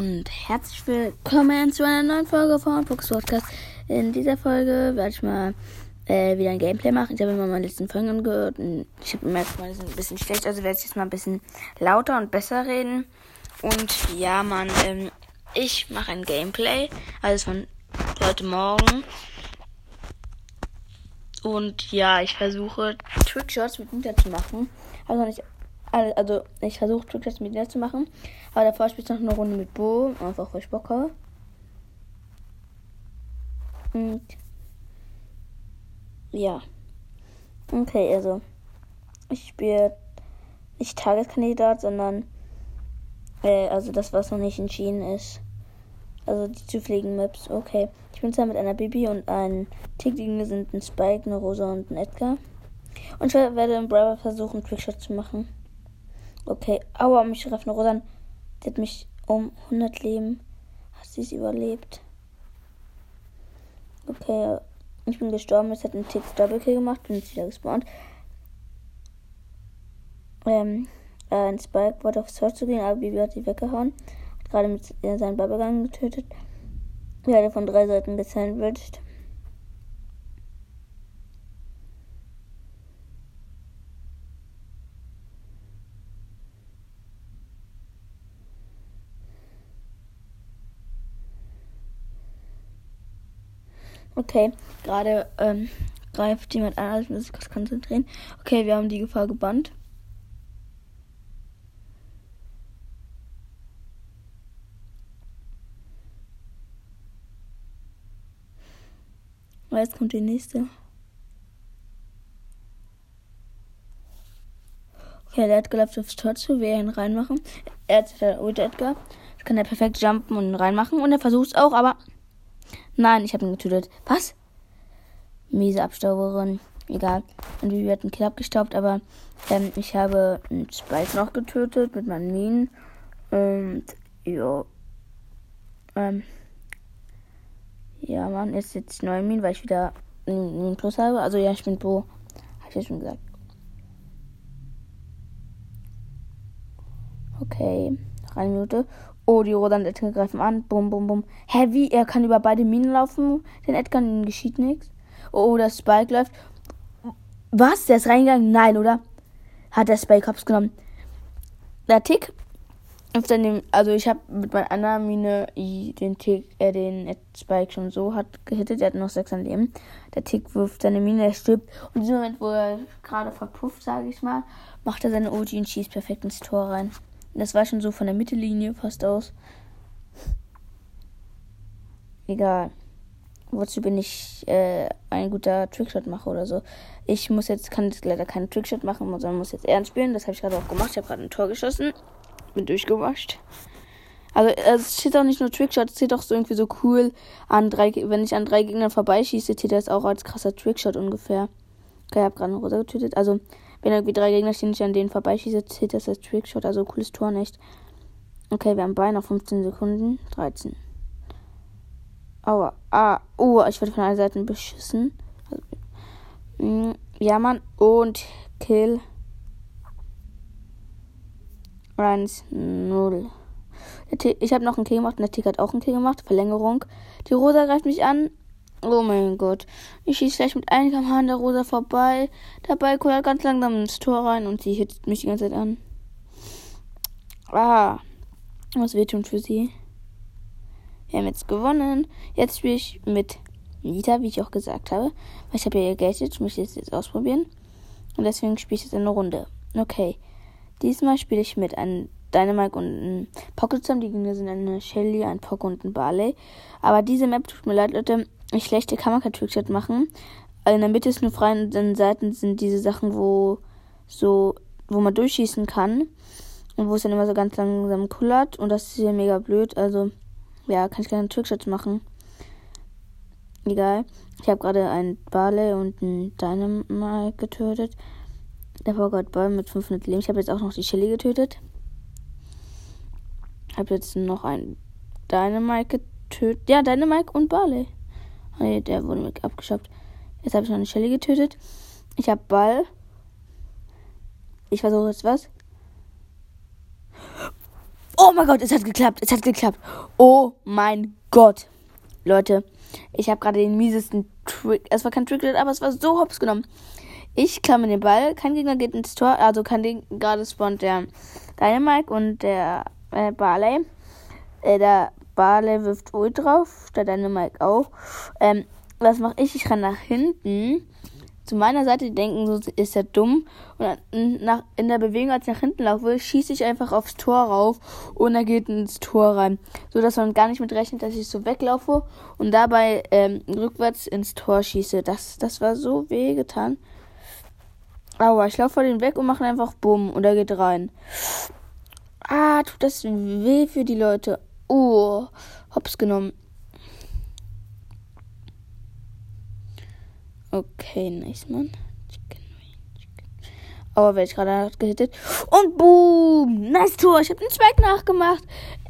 und herzlich willkommen zu einer neuen Folge von Fox Podcast. In dieser Folge werde ich mal äh, wieder ein Gameplay machen. Ich habe immer meine letzten Folgen angehört und ich habe gemerkt, meine sind ein bisschen schlecht, also werde ich jetzt mal ein bisschen lauter und besser reden. Und ja, man, ähm, ich mache ein Gameplay, also von heute Morgen. Und ja, ich versuche Trickshots mit Nita zu machen. Also nicht also, ich versuche Trickshots mit Nita zu machen. Aber davor spiele ich noch eine Runde mit Bo. Einfach weil ich Bock habe. Und ja. Okay, also. Ich spiele nicht Tageskandidat, sondern äh, also das, was noch nicht entschieden ist. Also die zufälligen Maps. Okay. Ich bin zwar mit einer Bibi und einem Tick. Die sind ein Spike, eine Rosa und ein Edgar. Und ich werde im Brother versuchen, Trickshot zu machen. Okay. Aua, mich trifft eine Rosa. Die hat mich um 100 Leben. Hat sie es überlebt. Okay. Ich bin gestorben. Es hat einen Tick Doppelkill gemacht. Bin jetzt wieder gespawnt. Ähm, äh, ein Spike wollte aufs Tor zu gehen, aber Bibi hat sie weggehauen. Hat gerade mit äh, seinen Bubblegang getötet. Ja, der von drei Seiten gesandwiched. Okay, gerade ähm, greift jemand an, also muss ich kurz konzentrieren. Okay, wir haben die Gefahr gebannt. Jetzt kommt die nächste. Okay, der Edgar läuft aufs Tor zu, will ihn reinmachen. Er hat der Edgar. Jetzt kann er perfekt jumpen und reinmachen. Und er versucht es auch, aber. Nein, ich habe ihn getötet. Was? Miese Abstauberin. Egal. Und wir hatten Kill abgestaubt, aber ähm, ich habe einen Spike noch getötet mit meinen Minen. Und ja. Ähm. Ja, Mann, ist jetzt neue Min, weil ich wieder einen Plus habe. Also ja, ich bin Bo. Hab ich ja schon gesagt. Okay, noch eine Minute. Oh, die roten Edgar greifen an. Bum, bum, bum. Wie? Er kann über beide Minen laufen. Den Edgar, geschieht nichts. Oh, das Spike läuft. Was? Der ist reingegangen? Nein, oder? Hat der Spike Hops genommen. Der Tick also ich habe mit meiner anderen Mine den Tick, äh, den Spike schon so hat gehittet. Er hat noch 6 an Leben. Der Tick wirft seine Mine, er stirbt. Und in diesem Moment, wo er gerade verpufft, sage ich mal, macht er seine OG und schießt perfekt ins Tor rein. Das war schon so von der Mittellinie fast aus. Egal. Wozu bin ich äh, ein guter Trickshot mache oder so. Ich muss jetzt, kann jetzt leider keinen Trickshot machen, sondern muss jetzt ernst spielen. Das habe ich gerade auch gemacht. Ich habe gerade ein Tor geschossen bin durchgewascht. Also es steht auch nicht nur Trickshot, es steht auch so irgendwie so cool an drei, wenn ich an drei Gegnern vorbeischieße, zählt das auch als krasser Trickshot ungefähr. Okay, ich habe gerade einen Rosa getötet. Also wenn irgendwie drei Gegner stehen, ich an denen vorbeischieße, zählt das als Trickshot. Also cooles Tor nicht. Okay, wir haben Bein noch 15 Sekunden. 13. Aua. Ah. Oh, ich werde von einer Seite beschissen. Also, mm, ja, Mann. Und Kill. 1, 0. Ich habe noch einen Kill gemacht und der Tick hat auch einen Kill gemacht. Verlängerung. Die Rosa greift mich an. Oh mein Gott. Ich schieße gleich mit einem km an der Rosa vorbei. Ball kullert ganz langsam ins Tor rein und sie hitzt mich die ganze Zeit an. Ah. Was wehtun für sie. Wir haben jetzt gewonnen. Jetzt spiele ich mit Nita, wie ich auch gesagt habe. Weil ich habe ja ihr Geld jetzt. Ich möchte es jetzt ausprobieren. Und deswegen spiele ich jetzt eine Runde. Okay. Diesmal spiele ich mit einem Dynamite und einem Pocket zusammen. Die Gegner sind eine Shelly, ein Poco und ein Barley. Aber diese Map tut mir leid, Leute. Ich schlechte Trickshot machen. In der Mitte ist nur frei und an den Seiten sind diese Sachen, wo so, wo man durchschießen kann. Und wo es dann immer so ganz langsam kullert. Und das ist hier mega blöd. Also, ja, kann ich keine Trickshots machen. Egal. Ich habe gerade einen Barley und einen Dynamite getötet. Der Vorgott Ball mit 500 Leben. Ich habe jetzt auch noch die Shelly getötet. Habe jetzt noch einen Dynamite getötet. Ja, Dynamite und Barley. Nee, der wurde abgeschafft. Jetzt habe ich noch eine Shelly getötet. Ich habe Ball. Ich versuche jetzt was. Oh mein Gott, es hat geklappt. Es hat geklappt. Oh mein Gott. Leute, ich habe gerade den miesesten Trick. Es war kein Trick, aber es war so hops genommen. Ich klamme den Ball. Kein Gegner geht ins Tor. Also kann den gerade spawnt der Dynamite und der äh, Barley. Äh, der Barley wirft Ult drauf. Der Dynamite auch. Ähm, was mache ich? Ich renne nach hinten zu meiner Seite denken, so ist er dumm. Und nach, in der Bewegung, als ich nach hinten laufe, schieße ich einfach aufs Tor rauf und er geht ins Tor rein. So dass man gar nicht mit rechnet, dass ich so weglaufe und dabei ähm, rückwärts ins Tor schieße. Das, das war so wehgetan. Aua, ich laufe vor den weg und mache einfach Bumm und er geht rein. Ah, tut das weh für die Leute. Oh, hops genommen. Okay, nice, Mann. Aber werde ich gerade gehittet. Und boom! Nice Tor! Ich habe den Zweig nachgemacht.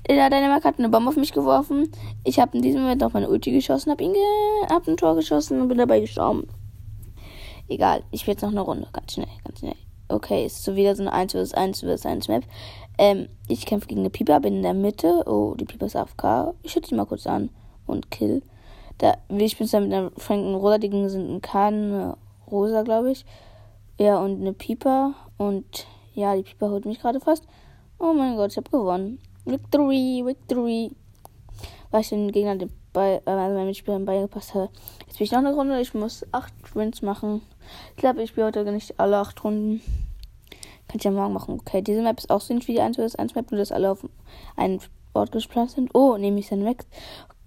Der Dänemark hat eine Bombe auf mich geworfen. Ich habe in diesem Moment auf meine Ulti geschossen, habe ihn ge hab ein Tor geschossen und bin dabei gestorben. Egal, ich will jetzt noch eine Runde. Ganz schnell, ganz schnell. Okay, ist so wieder so eine 1 vs 1 vs 1 Map. Ähm, ich kämpfe gegen eine Piper, bin in der Mitte. Oh, die Piper ist AFK. Ich schütze sie mal kurz an und kill. Da, ich bin da mit einer Franken Rosa, die sind ein Kahn, eine Rosa, glaube ich. Ja, und eine Pieper. Und ja, die Pieper holt mich gerade fast. Oh mein Gott, ich habe gewonnen. Victory, Victory. Weil ich den Gegner den Ball, äh, also meinen Mitspielern beigepasst habe. Jetzt bin ich noch eine Runde. Ich muss acht Wins machen. Ich glaube, ich spiele heute nicht alle acht Runden. Kann ich ja morgen machen. Okay, diese Map ist auch so wie die 1 vs 1 Map, nur dass alle auf einen Ort gesplant sind. Oh, nehme ich dann weg.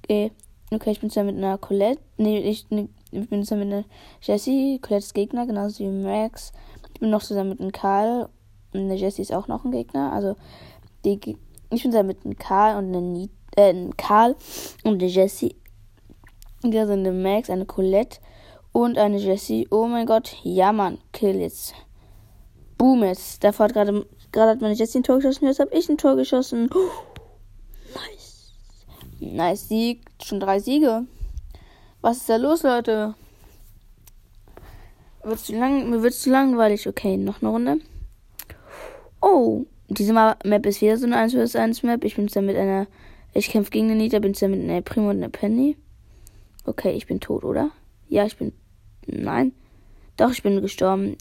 Okay, Okay, ich bin zwar mit einer Colette. Nee, ich, ne, ich bin zwar mit einer Jessie. Colette ist Gegner, genauso wie Max. Ich bin noch zusammen mit einem Karl. Und eine Jessie ist auch noch ein Gegner. Also, die, ich bin zusammen mit einem Karl und einem äh, ein Karl und eine Jessie. Hier sind eine Max, eine Colette und eine Jessie. Oh mein Gott, ja Mann, kill jetzt. Boom jetzt. Davor hat gerade, gerade hat meine Jessie ein Tor geschossen, jetzt habe ich ein Tor geschossen. Nice. Nice Sieg. Schon drei Siege. Was ist da los, Leute? Wird zu lang, mir wird zu langweilig. Okay, noch eine Runde. Oh, diese Map ist wieder so eine 1 vs 1 Map. Ich bin zwar mit einer. Ich kämpfe gegen eine Nita, bin zwar mit einer Primo und einer Penny. Okay, ich bin tot, oder? Ja, ich bin. Nein. Doch, ich bin gestorben.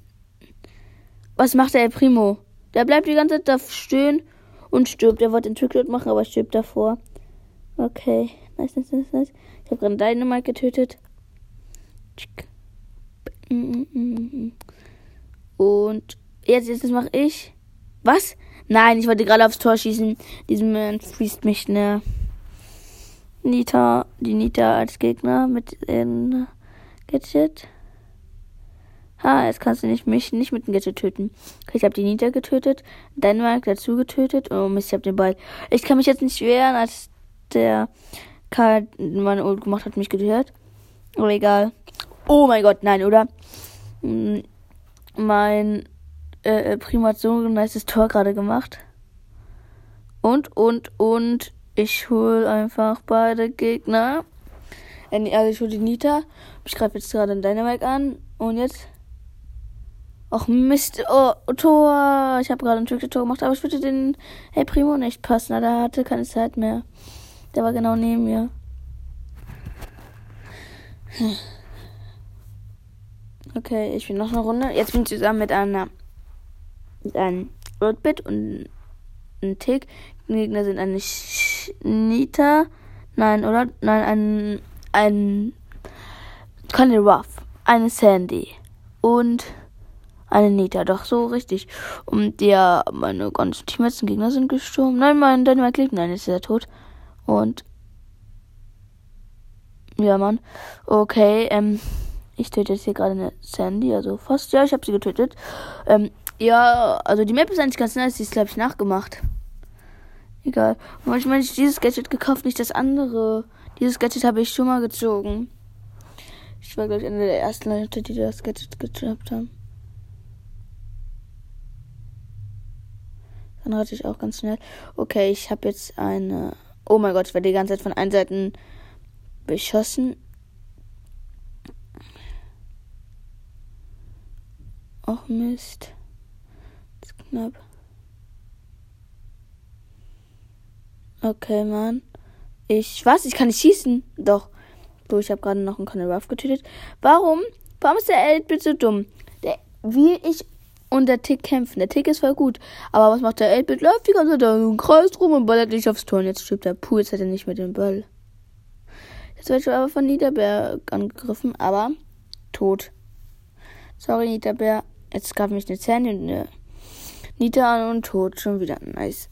Was macht der Primo? Der bleibt die ganze Zeit da stehen und stirbt. Er wollte den Trickshot machen, aber stirbt davor. Okay. Nice, nice, nice, nice. Ich habe gerade Dynamite getötet. Und jetzt, jetzt mache ich. Was? Nein, ich wollte gerade aufs Tor schießen. Diesem Moment fließt mich eine Nita, die Nita als Gegner mit dem Gadget. Ha, jetzt kannst du nicht mich nicht mit dem Gadget töten. Ich habe die Nita getötet, Dynamite dazu getötet. Oh Mist, ich habe den Ball. Ich kann mich jetzt nicht wehren, als der Karl meine Ult gemacht hat, mich gehört. Aber egal. Oh mein Gott, nein, oder? Hm, mein äh, äh, hat so ein nice Tor gerade gemacht. Und, und, und ich hole einfach beide Gegner. Äh, also ich hole die Nita. Ich greife jetzt gerade den Dynamite an. Und jetzt. Och Mist. Oh, Tor. Ich habe gerade ein Trick-Tor gemacht, aber ich würde den Hey Primo nicht passen. Da hatte keine Zeit mehr. Der war genau neben mir. Okay, ich bin noch eine Runde. Jetzt bin ich zusammen mit einer mit einem Roadbit und ein Tick. Die Gegner sind eine Nita. Nein, oder? Nein, ein ein Conny Ruff, eine Sandy und eine Nita. Doch so richtig. Und ja, meine ganzen Teammates und Gegner sind gestorben. Nein, mein Dynamite lebt. Nein, ist er tot. Und ja, Mann. Okay, ähm, ich töte jetzt hier gerade eine Sandy, also fast. Ja, ich habe sie getötet. Ähm, ja, also die Map ist eigentlich ganz nice, die ist, glaube ich, nachgemacht. Egal. Manchmal habe ich dieses Gadget gekauft, nicht das andere. Dieses Gadget habe ich schon mal gezogen. Ich war, glaube ich, einer der ersten Leute, die das Gadget gehabt haben. Dann rate ich auch ganz schnell. Okay, ich habe jetzt eine Oh mein Gott, ich werde die ganze Zeit von allen Seiten beschossen. Och Mist. Das ist knapp. Okay, Mann. Ich. Was? Ich kann nicht schießen? Doch. So, ich habe gerade noch einen Conor Ruff getötet. Warum? Warum ist der 8-Bit so dumm? Der will ich und der Tick kämpfen. Der Tick ist voll gut. Aber was macht der 8-Bit? Läuft die ganze Zeit im Kreis rum und ballert nicht aufs Tor. Und jetzt stirbt der Puh. Jetzt hat er nicht mehr den Ball. Jetzt wird aber von Niederbär angegriffen, aber tot. Sorry, Niederbär. Jetzt gab mich eine Zähne und eine Nita an und tot. Schon wieder. Nice.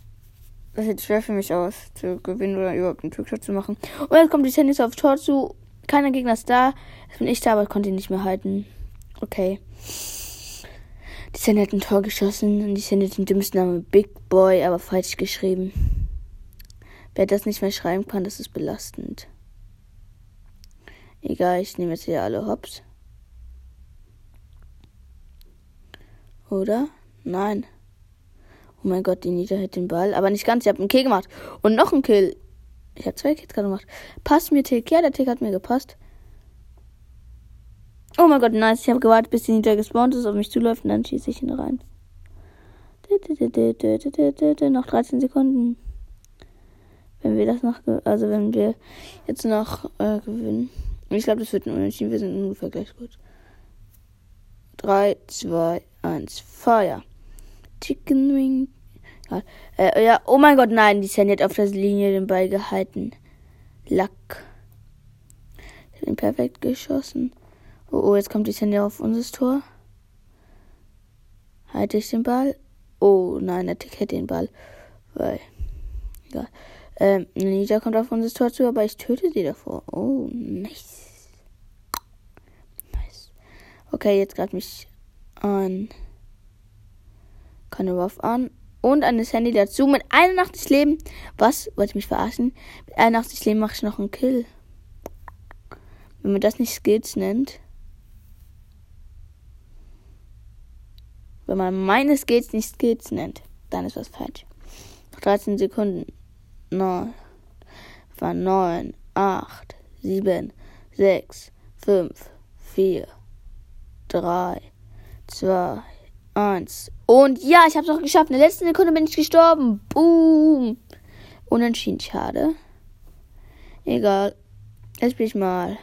Das sieht schwer für mich aus, zu gewinnen oder überhaupt einen Trickshot zu machen. Und jetzt kommt die Tennis auf Tor zu. Keiner Gegner ist da. Jetzt bin ich da, aber konnte ihn nicht mehr halten. Okay. Die Sandy hat ein Tor geschossen und die Sandy hat den dümmsten Namen Big Boy, aber falsch geschrieben. Wer das nicht mehr schreiben kann, das ist belastend. Egal, ich nehme jetzt hier alle Hops. Oder? Nein. Oh mein Gott, die Nita hat den Ball. Aber nicht ganz, ich habe einen Kill gemacht. Und noch einen Kill. Ich habe zwei Kills gerade gemacht. Passt mir Tick. Ja, der Tick hat mir gepasst. Oh mein Gott, nice. Ich habe gewartet, bis die Nita gespawnt ist, auf mich zuläuft und dann schieße ich ihn rein. Noch 13 Sekunden. Wenn wir das noch, also wenn wir jetzt noch äh, gewinnen. Ich glaube, das wird ein Unentschieden. Wir sind ungefähr gleich gut. 3, 2, 1, Feuer. Chicken Wing. Ja, äh, ja, oh mein Gott, nein, die Sandy hat auf der Linie den Ball gehalten. Lack. Ich habe ihn perfekt geschossen. Oh, oh, jetzt kommt die Sandy auf unser Tor. Halte ich den Ball? Oh, nein, der Tick hätte den Ball. Weil, egal. Ähm, Nita kommt auf unser Tor zu, aber ich töte sie davor. Oh, nice. Nice. Okay, jetzt gerade mich an keine Ruff an und eine Sandy dazu mit 81 Leben. Was? Wollte ich mich verarschen? Mit 81 Leben mache ich noch einen Kill. Wenn man das nicht Skills nennt. Wenn man meine Skills nicht Skills nennt, dann ist was falsch. Noch 13 Sekunden. 9, 9, 8, 7, 6, 5, 4, 3, 2, Eins. Und ja, ich habe es auch geschafft. In der letzten Sekunde bin ich gestorben. Boom. Unentschieden, schade. Egal. Jetzt spiele ich mal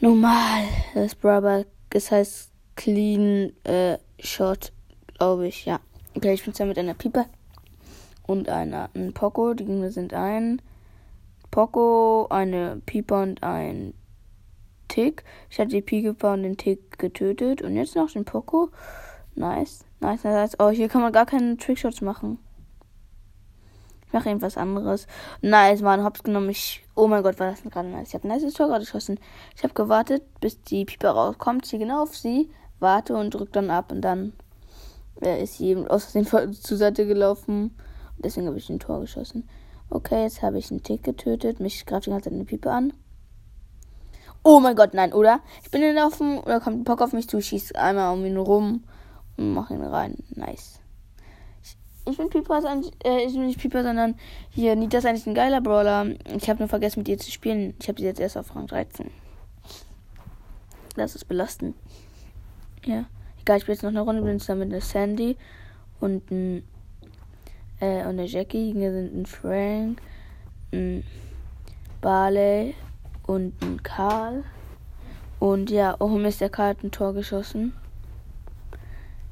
normal. Das Brother, das heißt Clean äh, Shot, glaube ich, ja. Okay, ich bin zwar mit einer Pieper und einer ein Poco. Die Gegner sind ein Poco, eine Pieper und ein Tick. Ich hatte die Pieper und den Tick getötet. Und jetzt noch den Poco. Nice. Nice, nice. Oh, hier kann man gar keine Trickshots machen. Ich mache irgendwas anderes. Nice, Mann, hab's genommen. Ich. Oh mein Gott, war das gerade nice. Ich habe ein nice Tor gerade geschossen. Ich habe gewartet, bis die Pieper rauskommt. Ziehe genau auf sie, warte und drück dann ab. Und dann äh, ist eben aus den zur Seite gelaufen. Und deswegen habe ich ein Tor geschossen. Okay, jetzt habe ich einen Tick getötet. Mich greift die ganze Zeit eine Piepe an. Oh mein Gott, nein, oder? Ich bin gelaufen, oder kommt ein Pock auf mich zu, schießt einmal um ihn rum und mach ihn rein. Nice. Ich, bin Piper, äh, ich bin nicht Piper, sondern hier, Nita ist eigentlich ein geiler Brawler. Ich habe nur vergessen, mit ihr zu spielen. Ich habe sie jetzt erst auf Rang 13. Das ist belastend. Ja. Egal, ich spiele jetzt noch eine Runde, bin jetzt mit einer Sandy und ein, äh, und eine Jackie. Hier sind ein Frank, ein Barley und ein Karl. Und ja, oh Mist, der Karl hat ein Tor geschossen.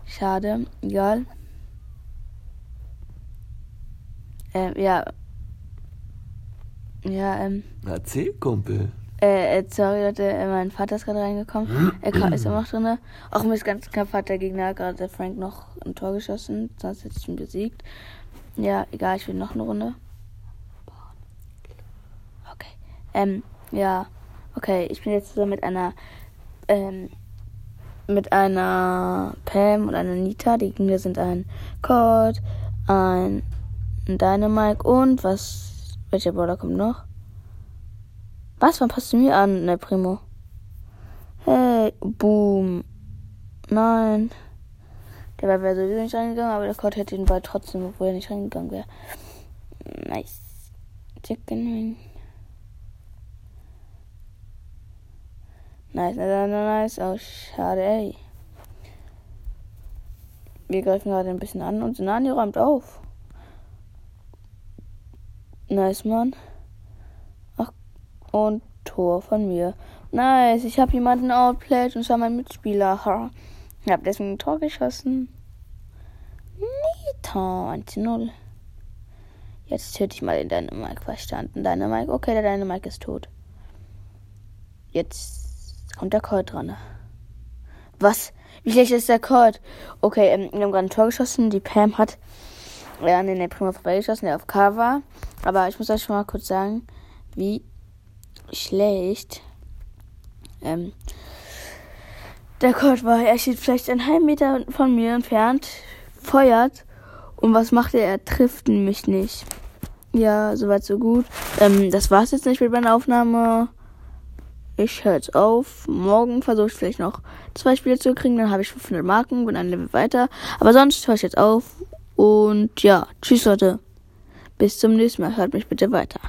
Schade, egal. Ähm, ja. Ja, ähm. Erzähl, Kumpel. Äh, äh sorry, Leute, äh, mein Vater ist gerade reingekommen. er ist immer noch drin. Auch Mist, ganz knapp hat der Gegner gerade Frank noch ein Tor geschossen. Sonst hätte ich ihn besiegt. Ja, egal, ich will noch eine Runde. Okay. Ähm, ja, okay, ich bin jetzt zusammen mit einer, ähm, mit einer Pam und einer Nita. Die Gegner sind ein Cord, ein Dynamite und was, welcher Brawler kommt noch? Was, wann passt du mir an, ne Primo? Hey, boom. Nein. Der Ball wäre sowieso nicht reingegangen, aber der Cord hätte den Ball trotzdem, obwohl er nicht reingegangen wäre. Nice. Chicken Wing. Nice, nice, nice. Oh, schade, ey. Wir greifen gerade ein bisschen an und Nani räumt auf. Nice, Mann. Und Tor von mir. Nice, ich habe jemanden outplayed und zwar mein Mitspieler. Ha. Ich habe deswegen ein Tor geschossen. Nita, 1-0. Jetzt töte ich mal den Dynamike. Verstanden. Dynamike. Okay, der Dynamike ist tot. Jetzt kommt der Call dran. Was? Wie schlecht ist der Call? Okay, ähm, wir haben gerade ein Tor geschossen. Die Pam hat ja, an den Prima vorbeigeschossen, der auf K war. Aber ich muss euch schon mal kurz sagen, wie schlecht ähm, der Code war. Er steht vielleicht einen halben Meter von mir entfernt, feuert. Und was macht er? Er trifft mich nicht. Ja, soweit so gut. Ähm, das war's jetzt nicht mit meiner Aufnahme. Ich höre jetzt auf. Morgen versuche ich vielleicht noch zwei Spiele zu kriegen. Dann habe ich 500 Marken, bin ein Level weiter. Aber sonst höre ich jetzt auf. Und ja, tschüss Leute. Bis zum nächsten Mal. Hört mich bitte weiter.